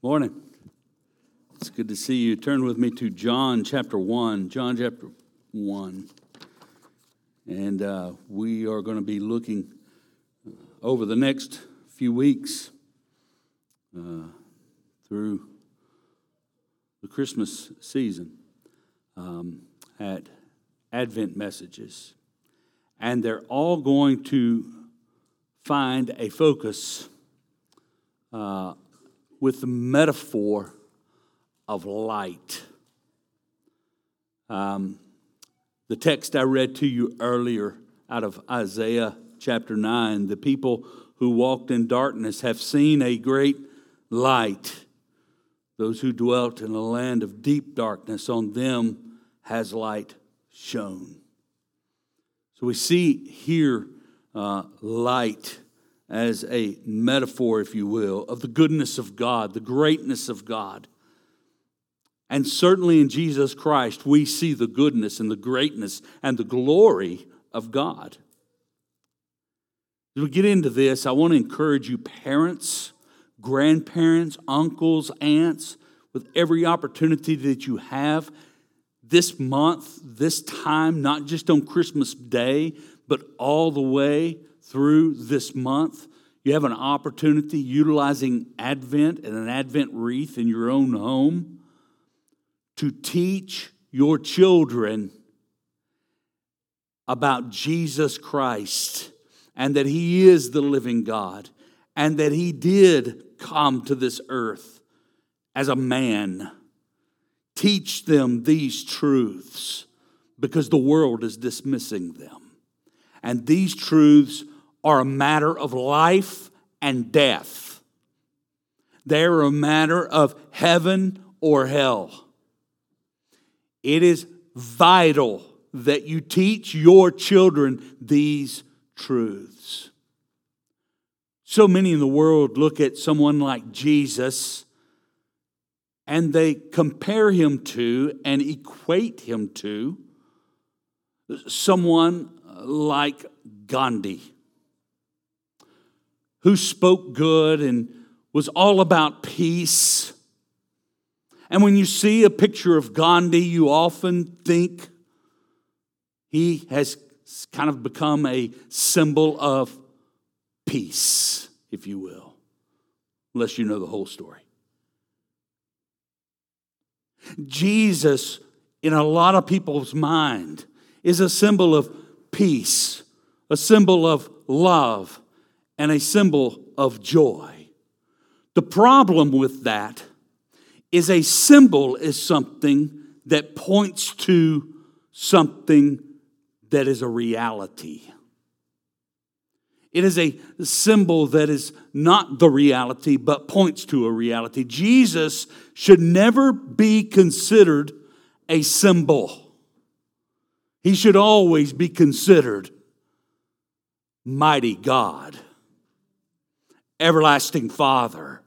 Morning. It's good to see you. Turn with me to John chapter 1. John chapter 1. And uh, we are going to be looking over the next few weeks uh, through the Christmas season um, at Advent messages. And they're all going to find a focus uh, with the metaphor of light. Um, the text I read to you earlier out of Isaiah chapter 9 the people who walked in darkness have seen a great light. Those who dwelt in a land of deep darkness, on them has light shone. So we see here uh, light as a metaphor, if you will, of the goodness of God, the greatness of God. And certainly in Jesus Christ, we see the goodness and the greatness and the glory of God. As we get into this, I want to encourage you, parents, grandparents, uncles, aunts, with every opportunity that you have this month, this time, not just on Christmas Day, but all the way through this month. You have an opportunity utilizing Advent and an Advent wreath in your own home to teach your children about Jesus Christ and that He is the living God and that He did come to this earth as a man. Teach them these truths because the world is dismissing them. And these truths are a matter of life and death. They're a matter of heaven or hell. It is vital that you teach your children these truths. So many in the world look at someone like Jesus and they compare him to and equate him to someone like Gandhi who spoke good and was all about peace. And when you see a picture of Gandhi, you often think he has kind of become a symbol of peace, if you will, unless you know the whole story. Jesus, in a lot of people's mind, is a symbol of peace, a symbol of love, and a symbol of joy. The problem with that is a symbol is something that points to something that is a reality. It is a symbol that is not the reality, but points to a reality. Jesus should never be considered a symbol. He should always be considered mighty God everlasting Father,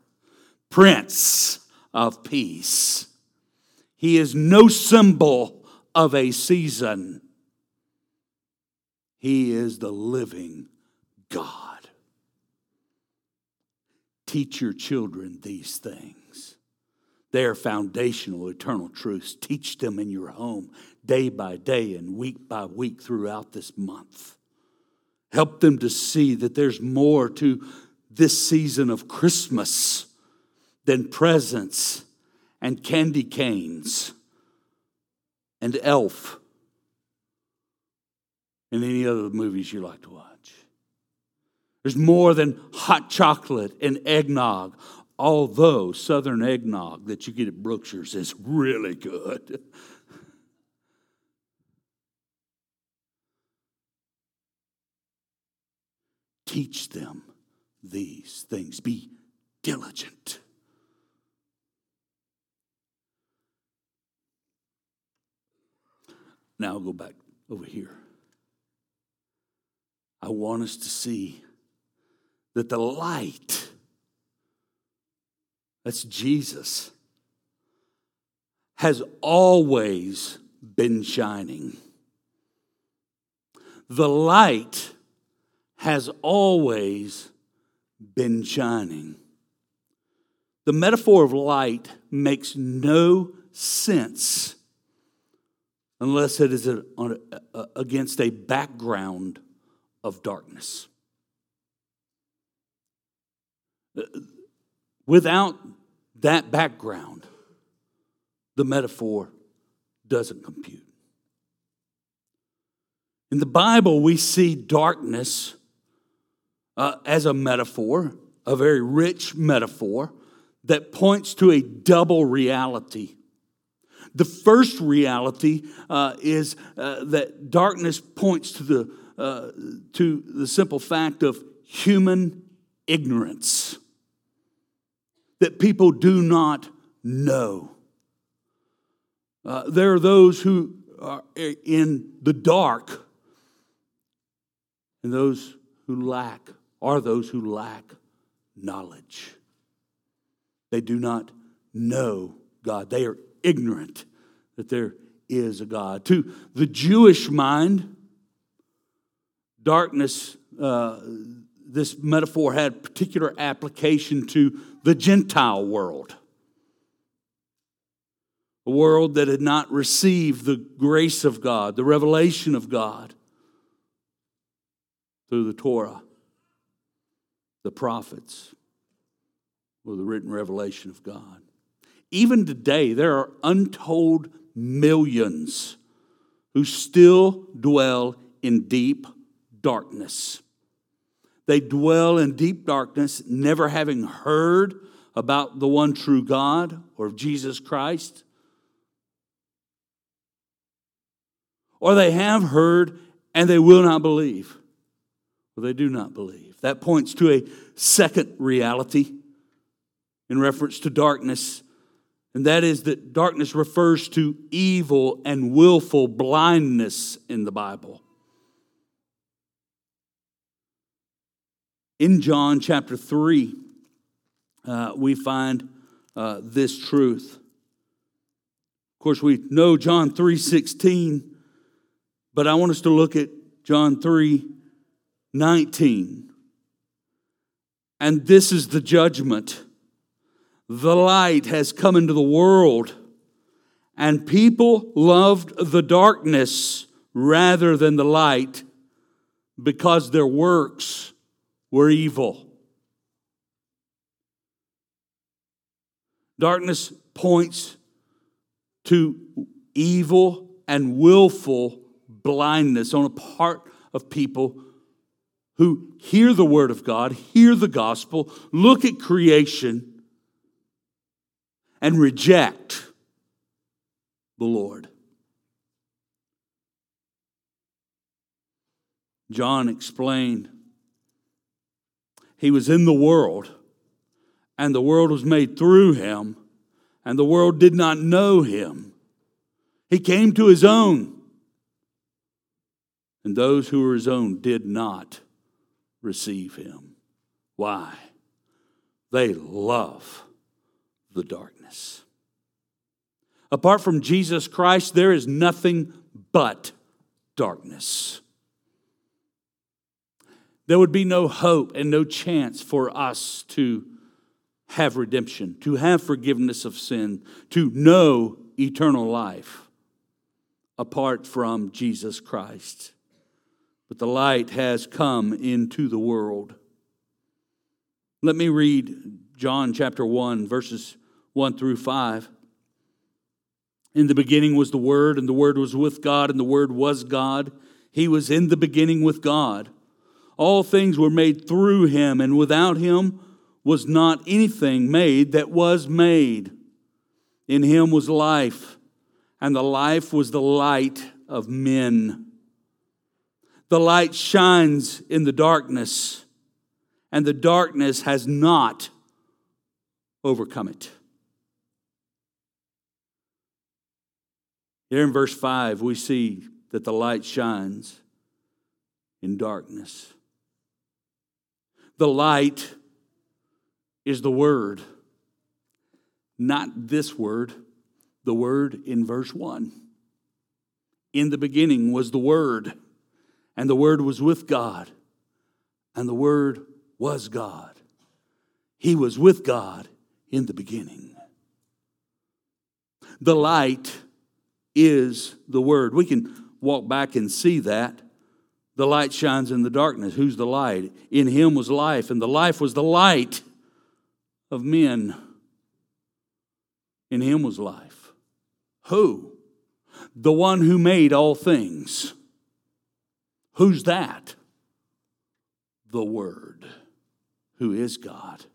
Prince of Peace. He is no symbol of a season. He is the living God. Teach your children these things. They are foundational, eternal truths. Teach them in your home day by day and week by week throughout this month. Help them to see that there's more to this season of Christmas than presents and candy canes and Elf and any other movies you like to watch. There's more than hot chocolate and eggnog, although Southern eggnog that you get at Brookshire's is really good. Teach them these things. Be diligent. Now I'll go back over here. I want us to see that the light, that's Jesus, has always been shining. The light has always been shining. the metaphor of light makes no sense unless it is against a background of darkness. Without that background, the metaphor doesn't compute. In the Bible, we see darkness uh, as a metaphor, a very rich metaphor that points to a double reality. The first reality uh, is uh, that darkness points to the, uh, to the simple fact of human ignorance, that people do not know. Uh, there are those who are in the dark, and those who lack are those who lack knowledge. They do not know God. They are ignorant that there is a God. To the Jewish mind, darkness, uh, this metaphor had particular application to the Gentile world. A world that had not received the grace of God, the revelation of God through the Torah, the prophets, or the written revelation of God. Even today, there are untold millions who still dwell in deep darkness. They dwell in deep darkness, never having heard about the one true God or of Jesus Christ. Or they have heard and they will not believe. Or they do not believe. That points to a second reality in reference to darkness and that is that darkness refers to evil and willful blindness in the Bible. In John chapter 3, uh, we find uh, this truth. Of course, we know John 3 16, but I want us to look at John 3 19. And this is the judgment the light has come into the world, and people loved the darkness rather than the light because their works were evil. Darkness points to evil and willful blindness on a part of people who hear the word of God, hear the gospel, look at creation and reject the Lord. John explained he was in the world, and the world was made through him, and the world did not know him. He came to his own, and those who were his own did not receive him. Why? They love the darkness. Apart from Jesus Christ, there is nothing but darkness. There would be no hope and no chance for us to have redemption, to have forgiveness of sin, to know eternal life apart from Jesus Christ. But the light has come into the world. Let me read John chapter 1, verses 1 through 5. In the beginning was the Word, and the Word was with God, and the Word was God. He was in the beginning with God. All things were made through him, and without him was not anything made that was made. In him was life, and the life was the light of men. The light shines in the darkness, and the darkness has not overcome it. Here in verse 5, we see that the light shines in darkness. The light is the Word, not this Word, the Word in verse 1. In the beginning was the Word, and the Word was with God, and the Word was God. He was with God in the beginning. The light is the Word. We can walk back and see that. The light shines in the darkness. Who's the light? In him was life, and the life was the light of men. In him was life. Who? The one who made all things. Who's that? The Word, who is God.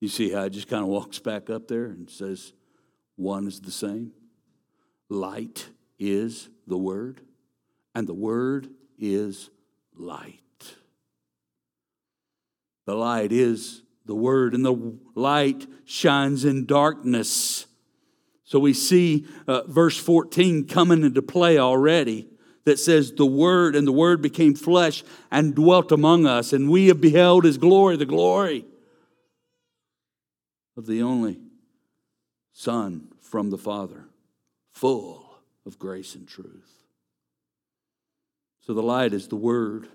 You see how it just kind of walks back up there and says, one is the same? Light is the Word, and the Word is light. The light is the Word, and the light shines in darkness. So we see uh, verse 14 coming into play already that says, The Word and the Word became flesh and dwelt among us, and we have beheld His glory, the glory of the only Son from the Father, full of grace and truth. So the light is the Word,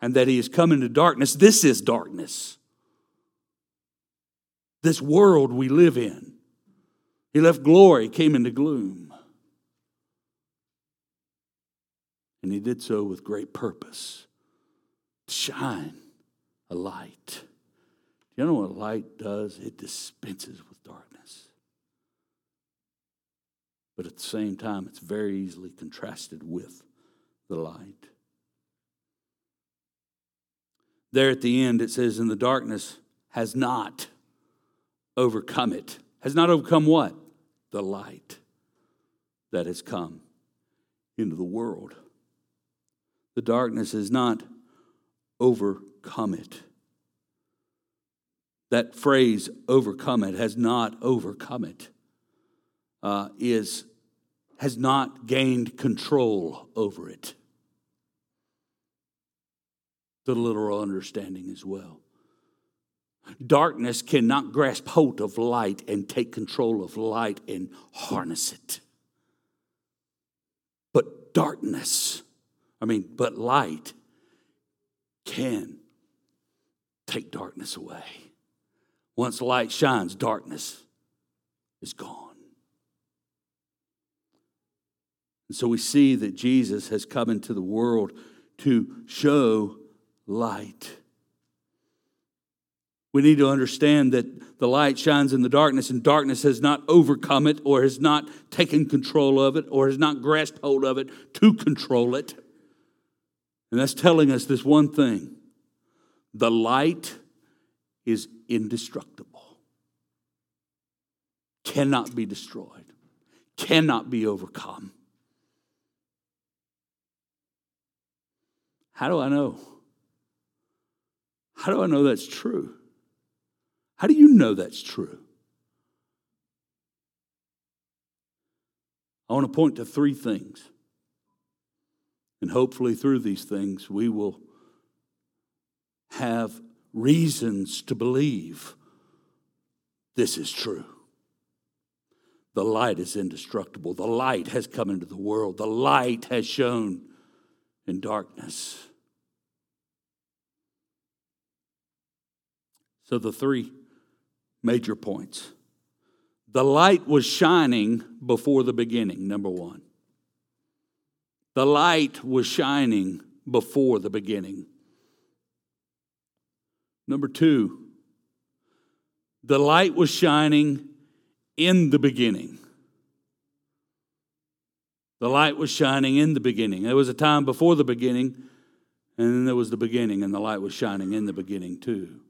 and that He has come into darkness. This is darkness. This world we live in. He left glory, came into gloom. And he did so with great purpose shine a light. Do you know what light does? It dispenses with darkness. But at the same time, it's very easily contrasted with the light. There at the end, it says, In the darkness has not overcome it. Has not overcome what? The light that has come into the world. The darkness has not overcome it. That phrase, overcome it, has not overcome it. Uh, is, has not gained control over it. The literal understanding as well. Darkness cannot grasp hold of light and take control of light and harness it. But darkness, I mean, but light can take darkness away. Once light shines, darkness is gone. And so we see that Jesus has come into the world to show light. We need to understand that the light shines in the darkness, and darkness has not overcome it, or has not taken control of it, or has not grasped hold of it to control it. And that's telling us this one thing the light is indestructible, cannot be destroyed, cannot be overcome. How do I know? How do I know that's true? How do you know that's true? I want to point to three things. And hopefully, through these things, we will have reasons to believe this is true. The light is indestructible. The light has come into the world. The light has shone in darkness. So, the three major points. The light was shining before the beginning, number one. The light was shining before the beginning. Number two, the light was shining in the beginning. The light was shining in the beginning. There was a time before the beginning, and then there was the beginning, and the light was shining in the beginning too.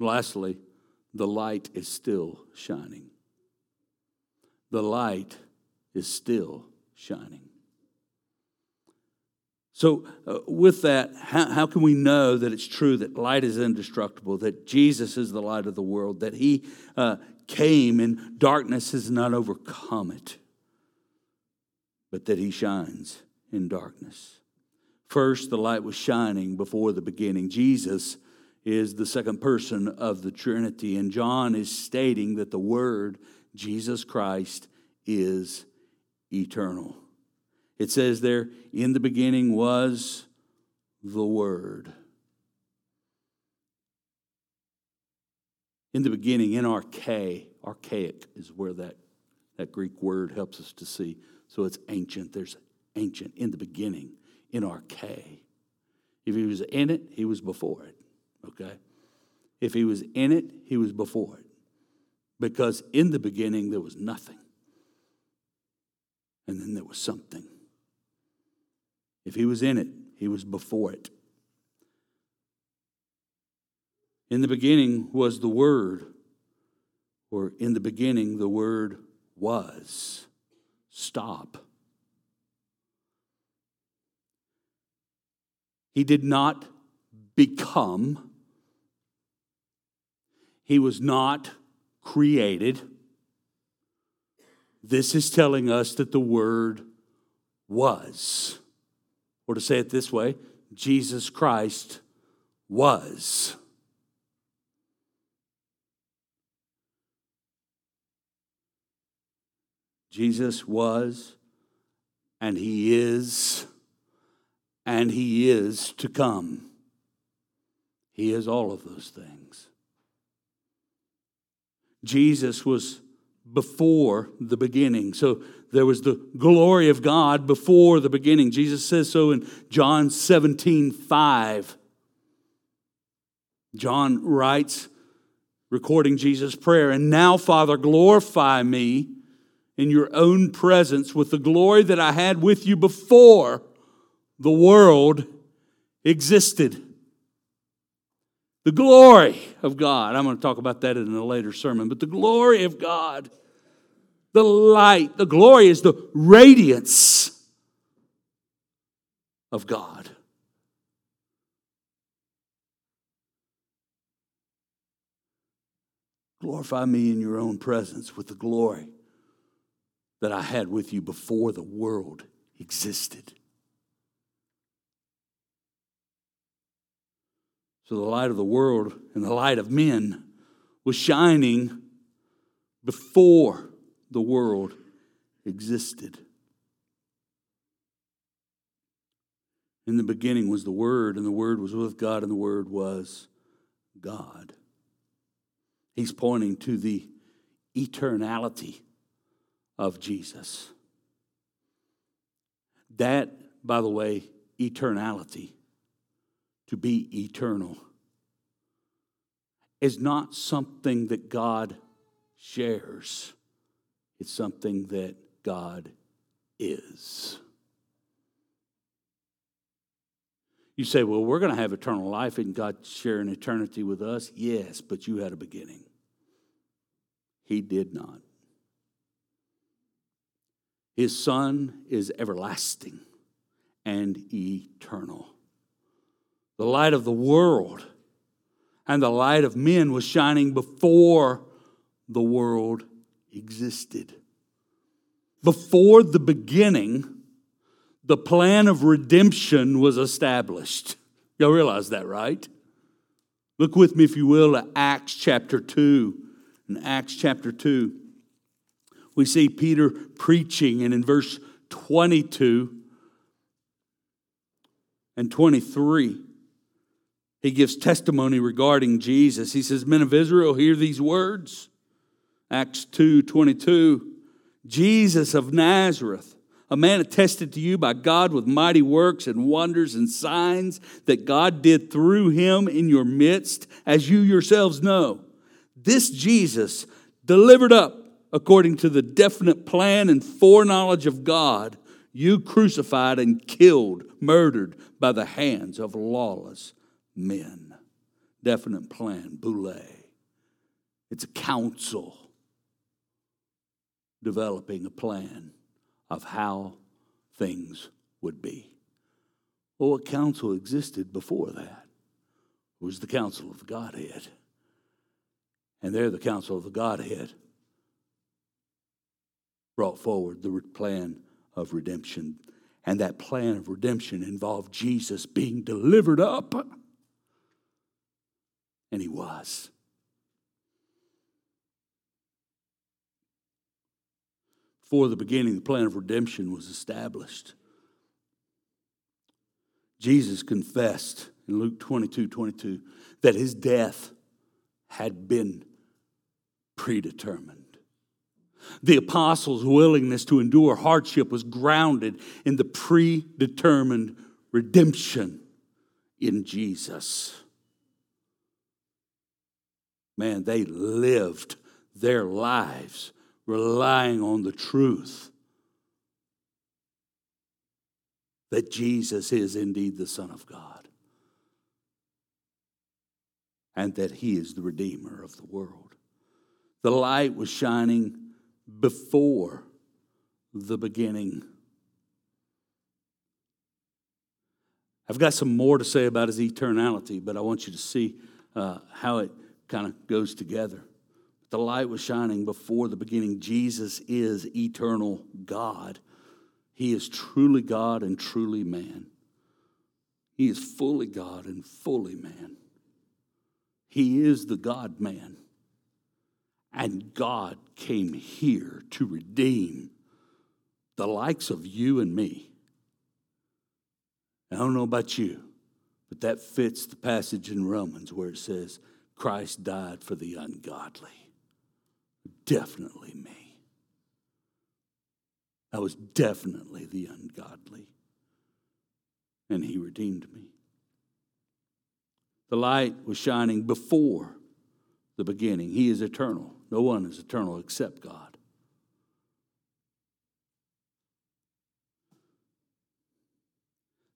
Lastly, the light is still shining. The light is still shining. So, uh, with that, how, how can we know that it's true that light is indestructible, that Jesus is the light of the world, that He uh, came and darkness has not overcome it, but that He shines in darkness? First, the light was shining before the beginning. Jesus is the second person of the Trinity. And John is stating that the Word, Jesus Christ, is eternal. It says there, in the beginning was the Word. In the beginning, in archaic, archaic is where that, that Greek word helps us to see. So it's ancient. There's ancient in the beginning, in arche. If he was in it, he was before it. Okay? If he was in it, he was before it. Because in the beginning, there was nothing. And then there was something. If he was in it, he was before it. In the beginning was the Word, or in the beginning, the Word was. Stop. He did not become, he was not created. This is telling us that the Word was. Or to say it this way, Jesus Christ was. Jesus was, and He is, and He is to come. He is all of those things. Jesus was before the beginning. So there was the glory of God before the beginning. Jesus says so in John 17 5. John writes, recording Jesus' prayer, And now, Father, glorify me in your own presence with the glory that I had with you before the world existed. The glory of God. I'm going to talk about that in a later sermon, but the glory of God, the light, the glory is the radiance of God. Glorify me in your own presence with the glory that I had with you before the world existed. So the light of the world and the light of men was shining before the world existed. In the beginning was the Word, and the Word was with God, and the Word was God. He's pointing to the eternality of Jesus. That, by the way, eternality, to be eternal, is not something that God shares, it's something that God is. You say, well, we're going to have eternal life and God sharing eternity with us. Yes, but you had a beginning. He did not. His Son is everlasting and eternal. The light of the world and the light of men was shining before the world existed. Before the beginning, the plan of redemption was established. Y'all realize that, right? Look with me, if you will, at Acts chapter 2. In Acts chapter 2 we see Peter preaching, and in verse 22 and 23, he gives testimony regarding Jesus. He says, Men of Israel, hear these words. Acts 2 22. Jesus of Nazareth, a man attested to you by God with mighty works and wonders and signs that God did through him in your midst, as you yourselves know. This Jesus delivered up according to the definite plan and foreknowledge of God, you crucified and killed, murdered by the hands of lawless men. Definite plan, boule. It's a council developing a plan of how things would be. Well, what council existed before that it was the council of the Godhead. And there, the council of the Godhead brought forward the plan of redemption. And that plan of redemption involved Jesus being delivered up. And he was. Before the beginning, the plan of redemption was established. Jesus confessed in Luke 22 22 that his death had been predetermined. The apostles' willingness to endure hardship was grounded in the predetermined redemption in Jesus. Man, they lived their lives relying on the truth that Jesus is indeed the Son of God and that He is the Redeemer of the world. The light was shining before the beginning. I've got some more to say about his eternality, but I want you to see uh, how it kind of goes together. The light was shining before the beginning. Jesus is eternal God. He is truly God and truly man. He is fully God and fully man. He is the God man. And God came here to redeem the likes of you and me. I don't know about you, but that fits the passage in Romans where it says, Christ died for the ungodly. Definitely me. I was definitely the ungodly. And he redeemed me. The light was shining before the beginning. He is eternal. No one is eternal except God.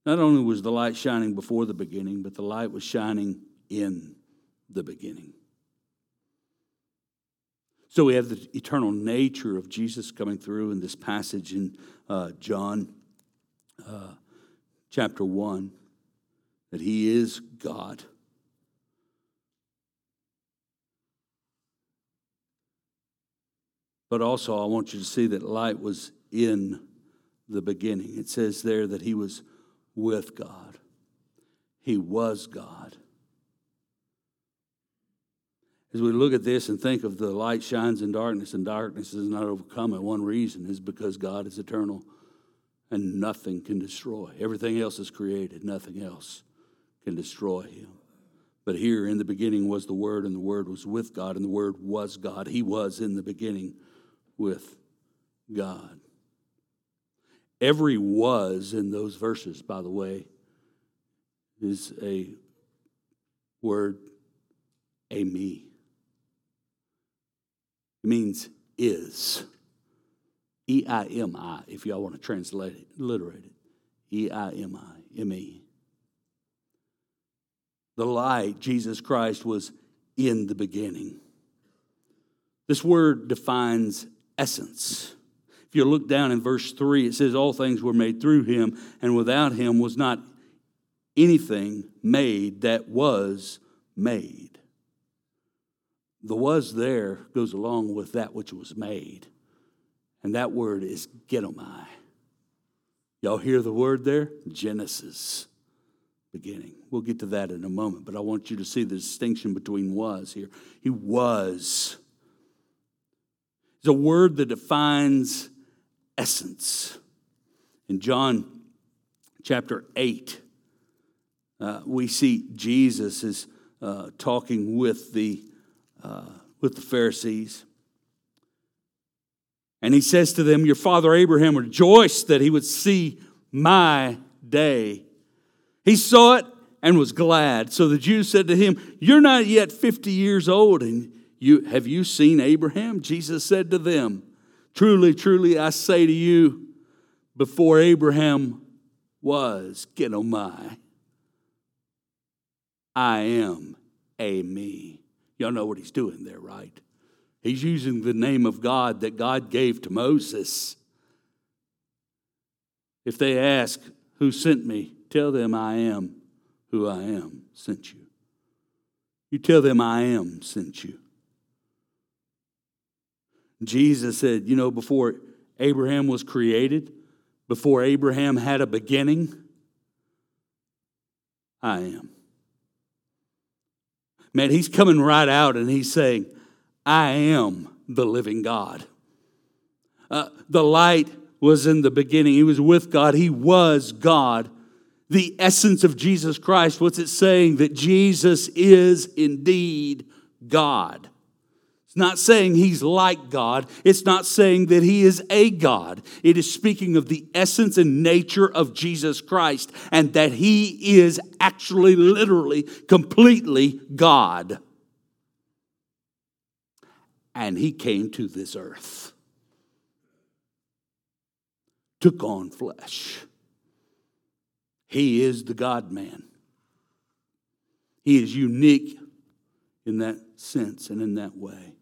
Not only was the light shining before the beginning, but the light was shining in the beginning. So we have the eternal nature of Jesus coming through in this passage in uh, John uh, chapter 1 that he is God. But also, I want you to see that light was in the beginning. It says there that he was with God, he was God. As we look at this and think of the light shines in darkness and darkness is not overcome, and one reason is because God is eternal and nothing can destroy. Everything else is created, nothing else can destroy him. But here in the beginning was the Word, and the Word was with God, and the Word was God. He was in the beginning with God. Every was in those verses, by the way, is a word, eimi. It means is. E I M I, if y'all want to translate it, literate it. E I M I, M E. The light, Jesus Christ, was in the beginning. This word defines essence. If you look down in verse 3, it says, All things were made through him, and without him was not anything made that was made. The was there goes along with that which was made. And that word is genomai. Y'all hear the word there? Genesis, beginning. We'll get to that in a moment, but I want you to see the distinction between was here. He was is a word that defines essence. In John chapter 8, uh, we see Jesus is uh, talking with the, uh, with the Pharisees. And he says to them, Your father Abraham rejoiced that he would see my day. He saw it and was glad. So the Jews said to him, You're not yet 50 years old, and you, have you seen Abraham? Jesus said to them, Truly, truly, I say to you, before Abraham was, get on my, I am eimi. Y'all know what he's doing there, right? He's using the name of God that God gave to Moses. If they ask, Who sent me? Tell them I am who I am sent you. You tell them I am sent you. Jesus said, you know, before Abraham was created, before Abraham had a beginning, I am. Man, he's coming right out and he's saying, I am the living God. Uh, the light was in the beginning. He was with God. He was God. The essence of Jesus Christ, what's it saying? That Jesus is indeed God. It's not saying he's like God. It's not saying that he is a God. It is speaking of the essence and nature of Jesus Christ and that he is actually, literally, completely God. And he came to this earth, took on flesh. He is the God man. He is unique in that sense and in that way.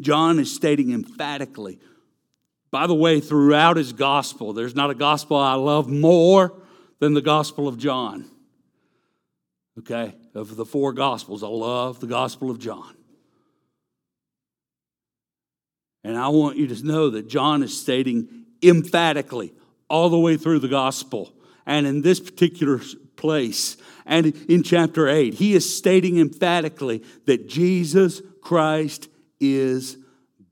John is stating emphatically, by the way, throughout his gospel, there's not a gospel I love more than the gospel of John. Okay? Of the four gospels, I love the gospel of John. And I want you to know that John is stating emphatically all the way through the gospel. And in this particular place, and in chapter 8, he is stating emphatically that Jesus Christ is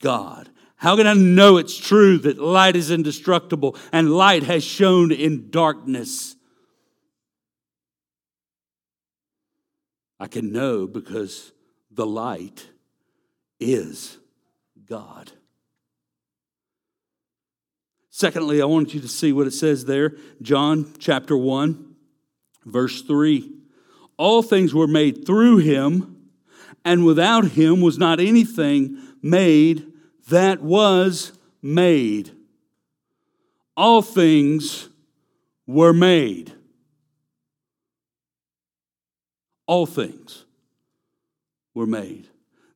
God. How can I know it's true that light is indestructible and light has shone in darkness? I can know because the light is God. Secondly, I want you to see what it says there, John chapter 1, verse 3. All things were made through him and without him was not anything made that was made. All things were made. All things were made.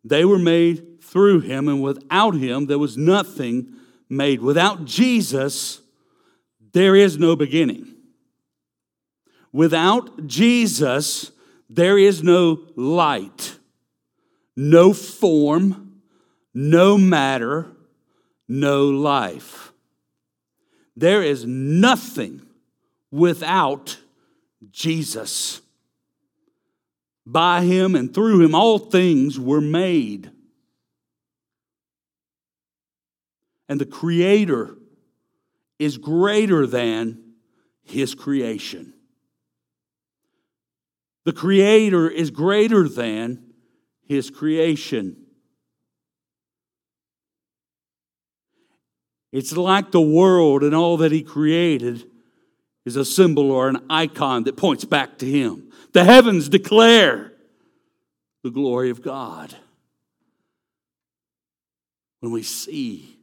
They were made through him, and without him, there was nothing made. Without Jesus, there is no beginning. Without Jesus, there is no light no form, no matter, no life. There is nothing without Jesus. By him and through him, all things were made. And the Creator is greater than his creation. The Creator is greater than his creation. It's like the world and all that he created is a symbol or an icon that points back to him. The heavens declare the glory of God. When we see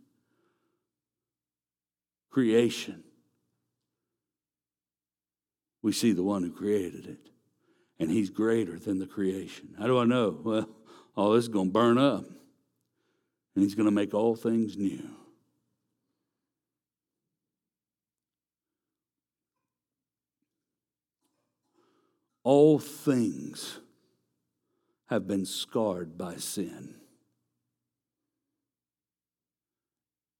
creation, we see the one who created it and he's greater than the creation. How do I know? Well, all this is going to burn up, and he's going to make all things new. All things have been scarred by sin.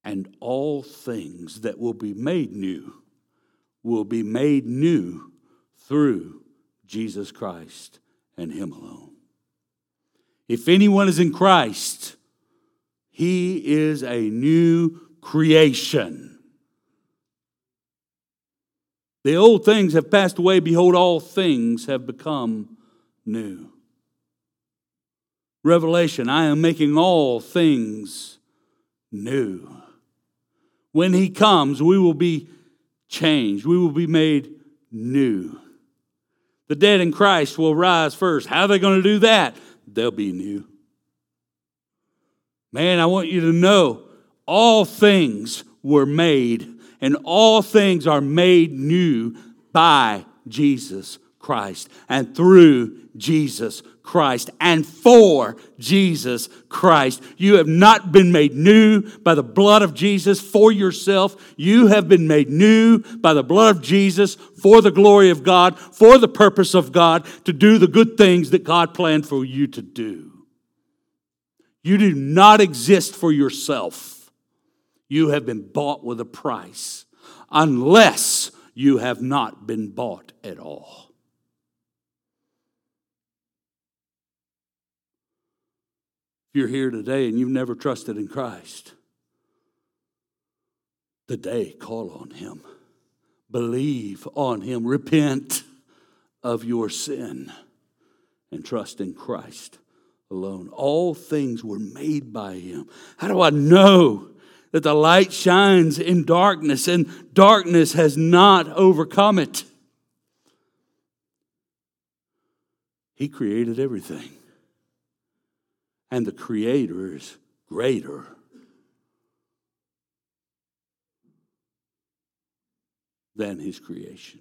And all things that will be made new will be made new through Jesus Christ and Him alone. If anyone is in Christ, he is a new creation. The old things have passed away. Behold, all things have become new. Revelation I am making all things new. When He comes, we will be changed, we will be made new. The dead in Christ will rise first. How are they going to do that? They'll be new. Man, I want you to know all things were made, and all things are made new by Jesus Christ and through Jesus Christ and for Jesus Christ. You have not been made new by the blood of Jesus for yourself. You have been made new by the blood of Jesus for the glory of God, for the purpose of God, to do the good things that God planned for you to do. You do not exist for yourself. You have been bought with a price, unless you have not been bought at all. You're here today and you've never trusted in Christ, today call on Him. Believe on Him. Repent of your sin and trust in Christ alone. All things were made by him. How do I know that the light shines in darkness and darkness has not overcome it? He created everything. And the Creator is greater. Than his creation.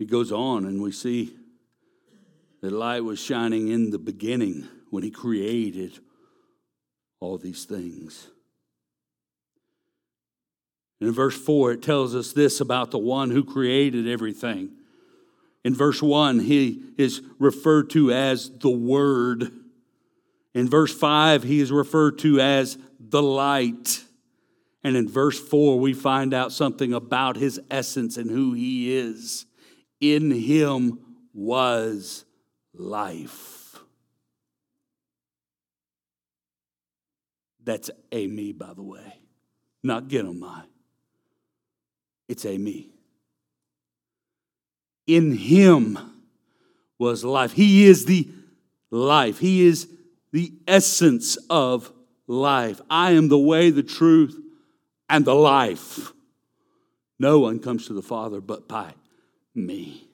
He goes on, and we see that light was shining in the beginning when he created all these things. In verse 4, it tells us this about the one who created everything. In verse 1, he is referred to as the Word. In verse 5, he is referred to as the light. And in verse 4, we find out something about his essence and who he is. In him was life. That's a me, by the way, not my. It's a me. In him was life. He is the life. He is the essence of life. I am the way, the truth, and the life. No one comes to the Father but by me.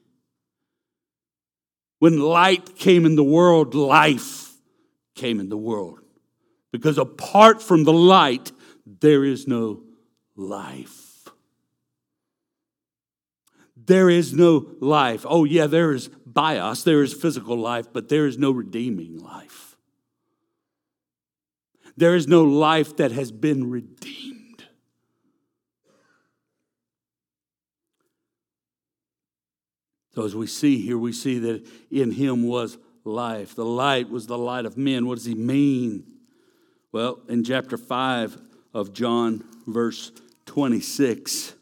When light came in the world, life came in the world. Because apart from the light, there is no life. There is no life. Oh, yeah, there is bios, there is physical life, but there is no redeeming life. There is no life that has been redeemed. So, as we see here, we see that in him was life. The light was the light of men. What does he mean? Well, in chapter 5 of John, verse 26,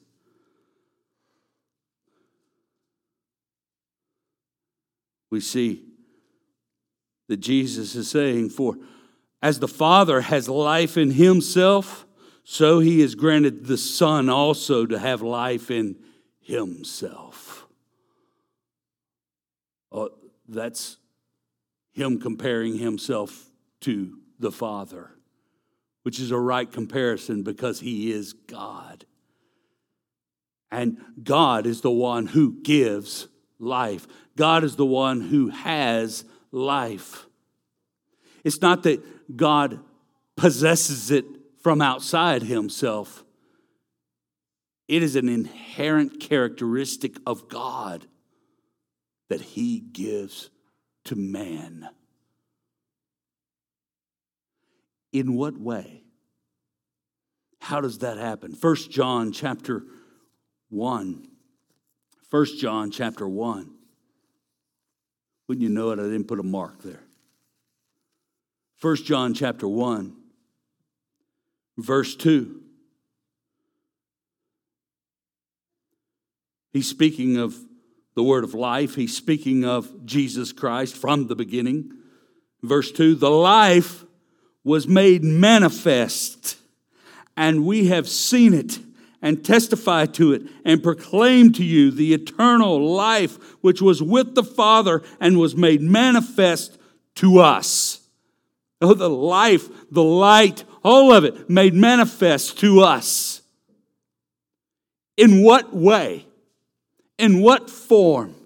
we see that Jesus is saying, For as the Father has life in himself, so he has granted the Son also to have life in himself. Oh, that's him comparing himself to the Father, which is a right comparison because he is God. And God is the one who gives life, God is the one who has life. It's not that God possesses it from outside himself. It is an inherent characteristic of God that he gives to man. In what way? How does that happen? First John chapter 1. First John chapter 1. Wouldn't you know it? I didn't put a mark there. First John chapter 1, verse 2. He's speaking of the word of life. He's speaking of Jesus Christ from the beginning. Verse 2 The life was made manifest, and we have seen it and testify to it and proclaim to you the eternal life which was with the Father and was made manifest to us. Oh, the life, the light, all of it made manifest to us. In what way? In what form?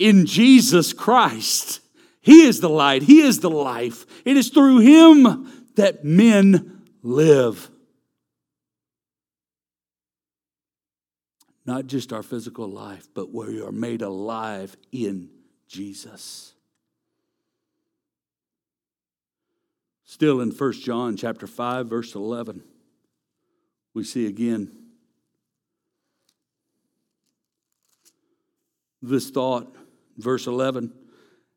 In Jesus Christ. He is the light, He is the life. It is through Him that men live. Not just our physical life, but where we are made alive in Jesus. Still in 1 John chapter 5 verse 11 we see again this thought, verse 11.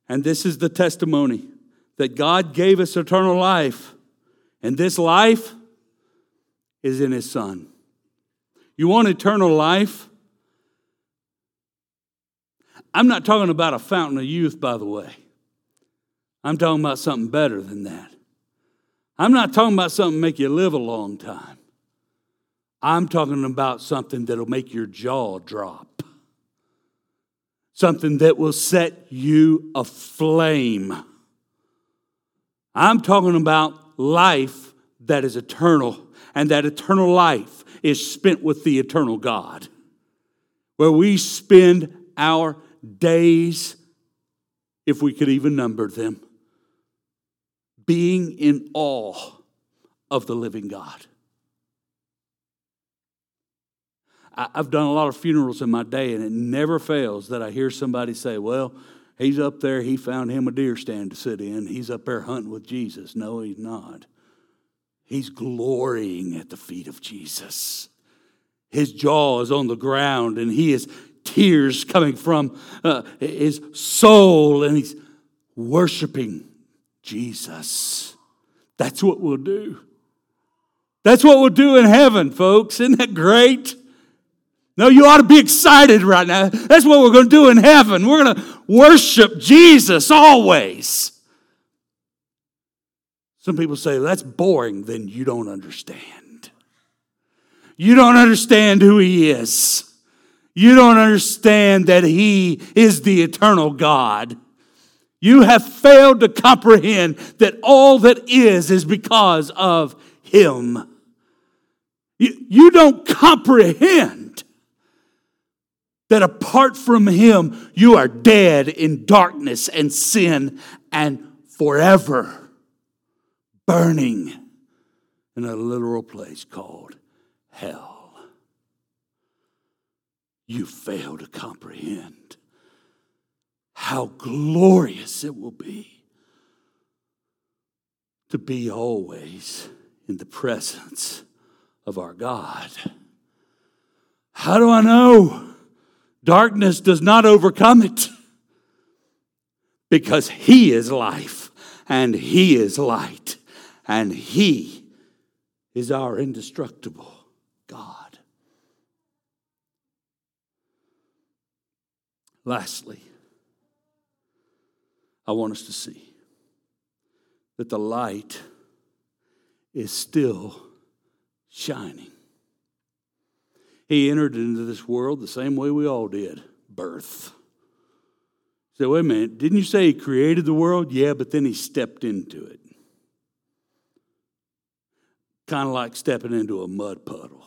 And this is the testimony that God gave us eternal life, and this life is in His Son. You want eternal life? I'm not talking about a fountain of youth, by the way. I'm talking about something better than that. I'm not talking about something make you live a long time. I'm talking about something that'll make your jaw drop, something that will set you aflame. I'm talking about life that is eternal, and that eternal life is spent with the eternal God, where we spend our days, if we could even number them, being in awe of the living God. I've done a lot of funerals in my day, and it never fails that I hear somebody say, Well, he's up there, he found him a deer stand to sit in. He's up there hunting with Jesus. No, he's not. He's glorying at the feet of Jesus. His jaw is on the ground, and he is tears coming from uh, his soul, and he's worshiping Jesus. That's what we'll do. That's what we'll do in heaven, folks. Isn't that great? No, you ought to be excited right now. That's what we're going to do in heaven. We're going to worship Jesus always. Some people say, that's boring. Then you don't understand. You don't understand who He is. You don't understand that He is the eternal God. You have failed to comprehend that all that is is because of Him. You, you don't comprehend that apart from Him, you are dead in darkness and sin and forever burning in a literal place called hell. You fail to comprehend how glorious it will be to be always in the presence of our God. How do I know? Darkness does not overcome it because He is life and He is light and He is our indestructible God. Lastly, I want us to see that the light is still shining. He entered into this world the same way we all did birth. So, wait a minute, didn't you say he created the world? Yeah, but then he stepped into it. Kind of like stepping into a mud puddle.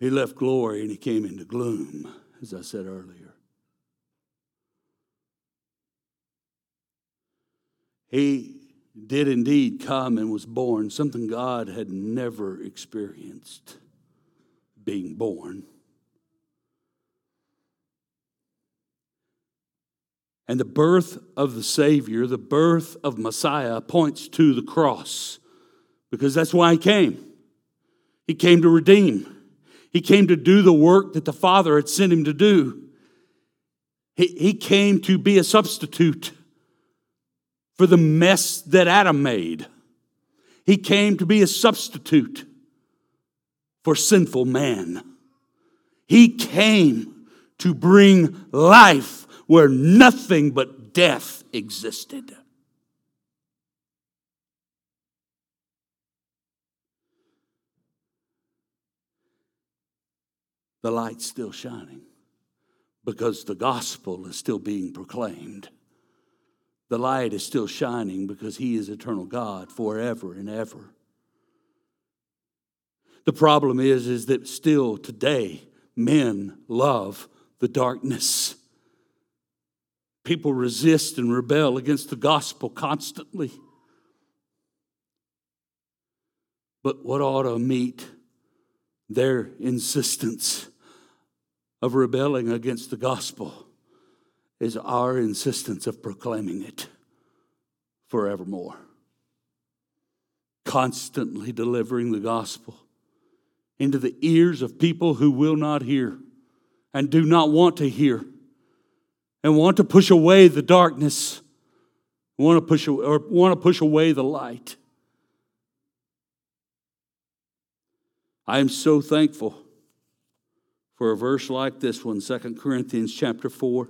He left glory and he came into gloom, as I said earlier. He did indeed come and was born, something God had never experienced being born. And the birth of the Savior, the birth of Messiah, points to the cross because that's why He came. He came to redeem, He came to do the work that the Father had sent Him to do. He, he came to be a substitute for the mess that Adam made. He came to be a substitute for sinful man. He came to bring life where nothing but death existed. The light's still shining because the gospel is still being proclaimed. The light is still shining because He is eternal God forever and ever. The problem is, is that still today men love the darkness. People resist and rebel against the gospel constantly. But what ought to meet their insistence of rebelling against the gospel is our insistence of proclaiming it forevermore. Constantly delivering the gospel into the ears of people who will not hear and do not want to hear and want to push away the darkness, want to push or want to push away the light. I am so thankful for a verse like this one, 2 Corinthians chapter 4.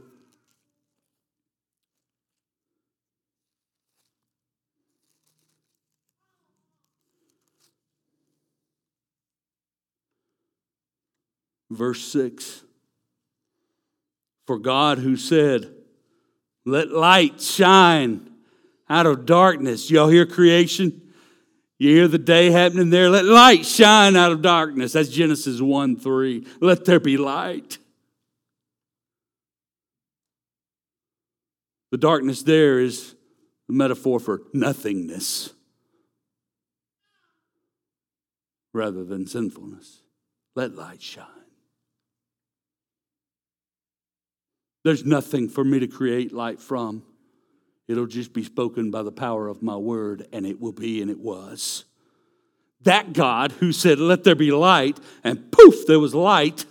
Verse 6. For God, who said, Let light shine out of darkness. Y'all hear creation? You hear the day happening there? Let light shine out of darkness. That's Genesis 1 3. Let there be light. The darkness there is the metaphor for nothingness rather than sinfulness. Let light shine. There's nothing for me to create light from. It'll just be spoken by the power of my word, and it will be, and it was. That God who said, Let there be light, and poof, there was light.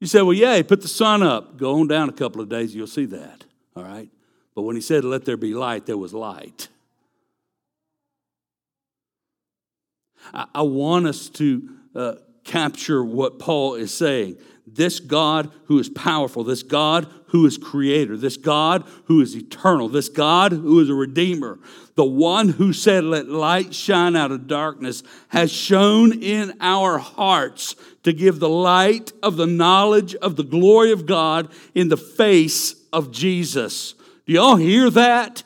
You said, Well, yeah, he put the sun up. Go on down a couple of days, you'll see that. All right? But when he said, Let there be light, there was light. I, I want us to uh, capture what Paul is saying. This God who is powerful, this God who is creator, this God who is eternal, this God who is a redeemer, the one who said, Let light shine out of darkness, has shone in our hearts to give the light of the knowledge of the glory of God in the face of Jesus. Do y'all hear that?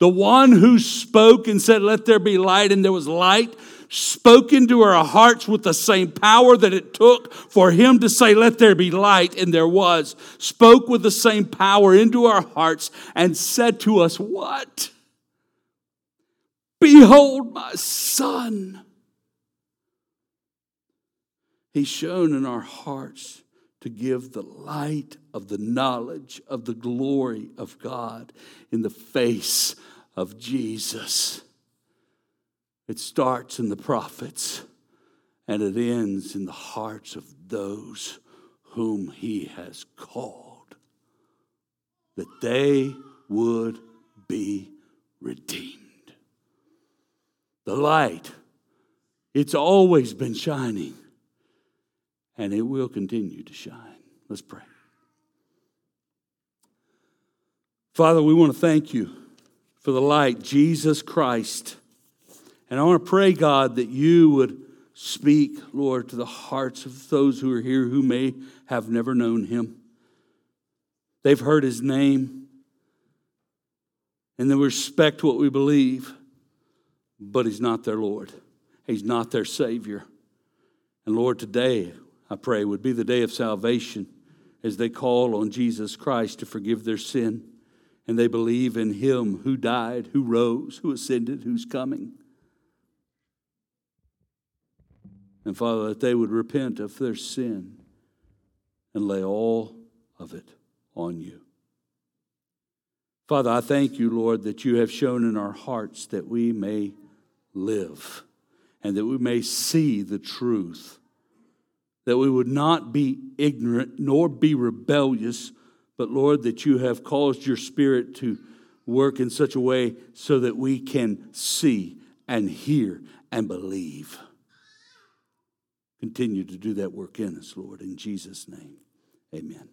The one who spoke and said, Let there be light, and there was light spoke into our hearts with the same power that it took for him to say, Let there be light, and there was, spoke with the same power into our hearts and said to us, What? Behold, my son. He's shone in our hearts to give the light of the knowledge of the glory of God in the face of Jesus. It starts in the prophets and it ends in the hearts of those whom he has called, that they would be redeemed. The light, it's always been shining, and it will continue to shine. Let's pray. Father, we want to thank you for the light, Jesus Christ and I want to pray, God, that you would speak, Lord, to the hearts of those who are here who may have never known him. They've heard his name and they respect what we believe, but he's not their Lord. He's not their Savior. And Lord, today, I pray, would be the day of salvation as they call on Jesus Christ to forgive their sin and they believe in him who died, who rose, who ascended, who's coming. And Father, that they would repent of their sin and lay all of it on you. Father, I thank you, Lord, that you have shown in our hearts that we may live and that we may see the truth, that we would not be ignorant nor be rebellious, but Lord, that you have caused your Spirit to work in such a way so that we can see and hear and believe. Continue to do that work in us, Lord. In Jesus' name, amen.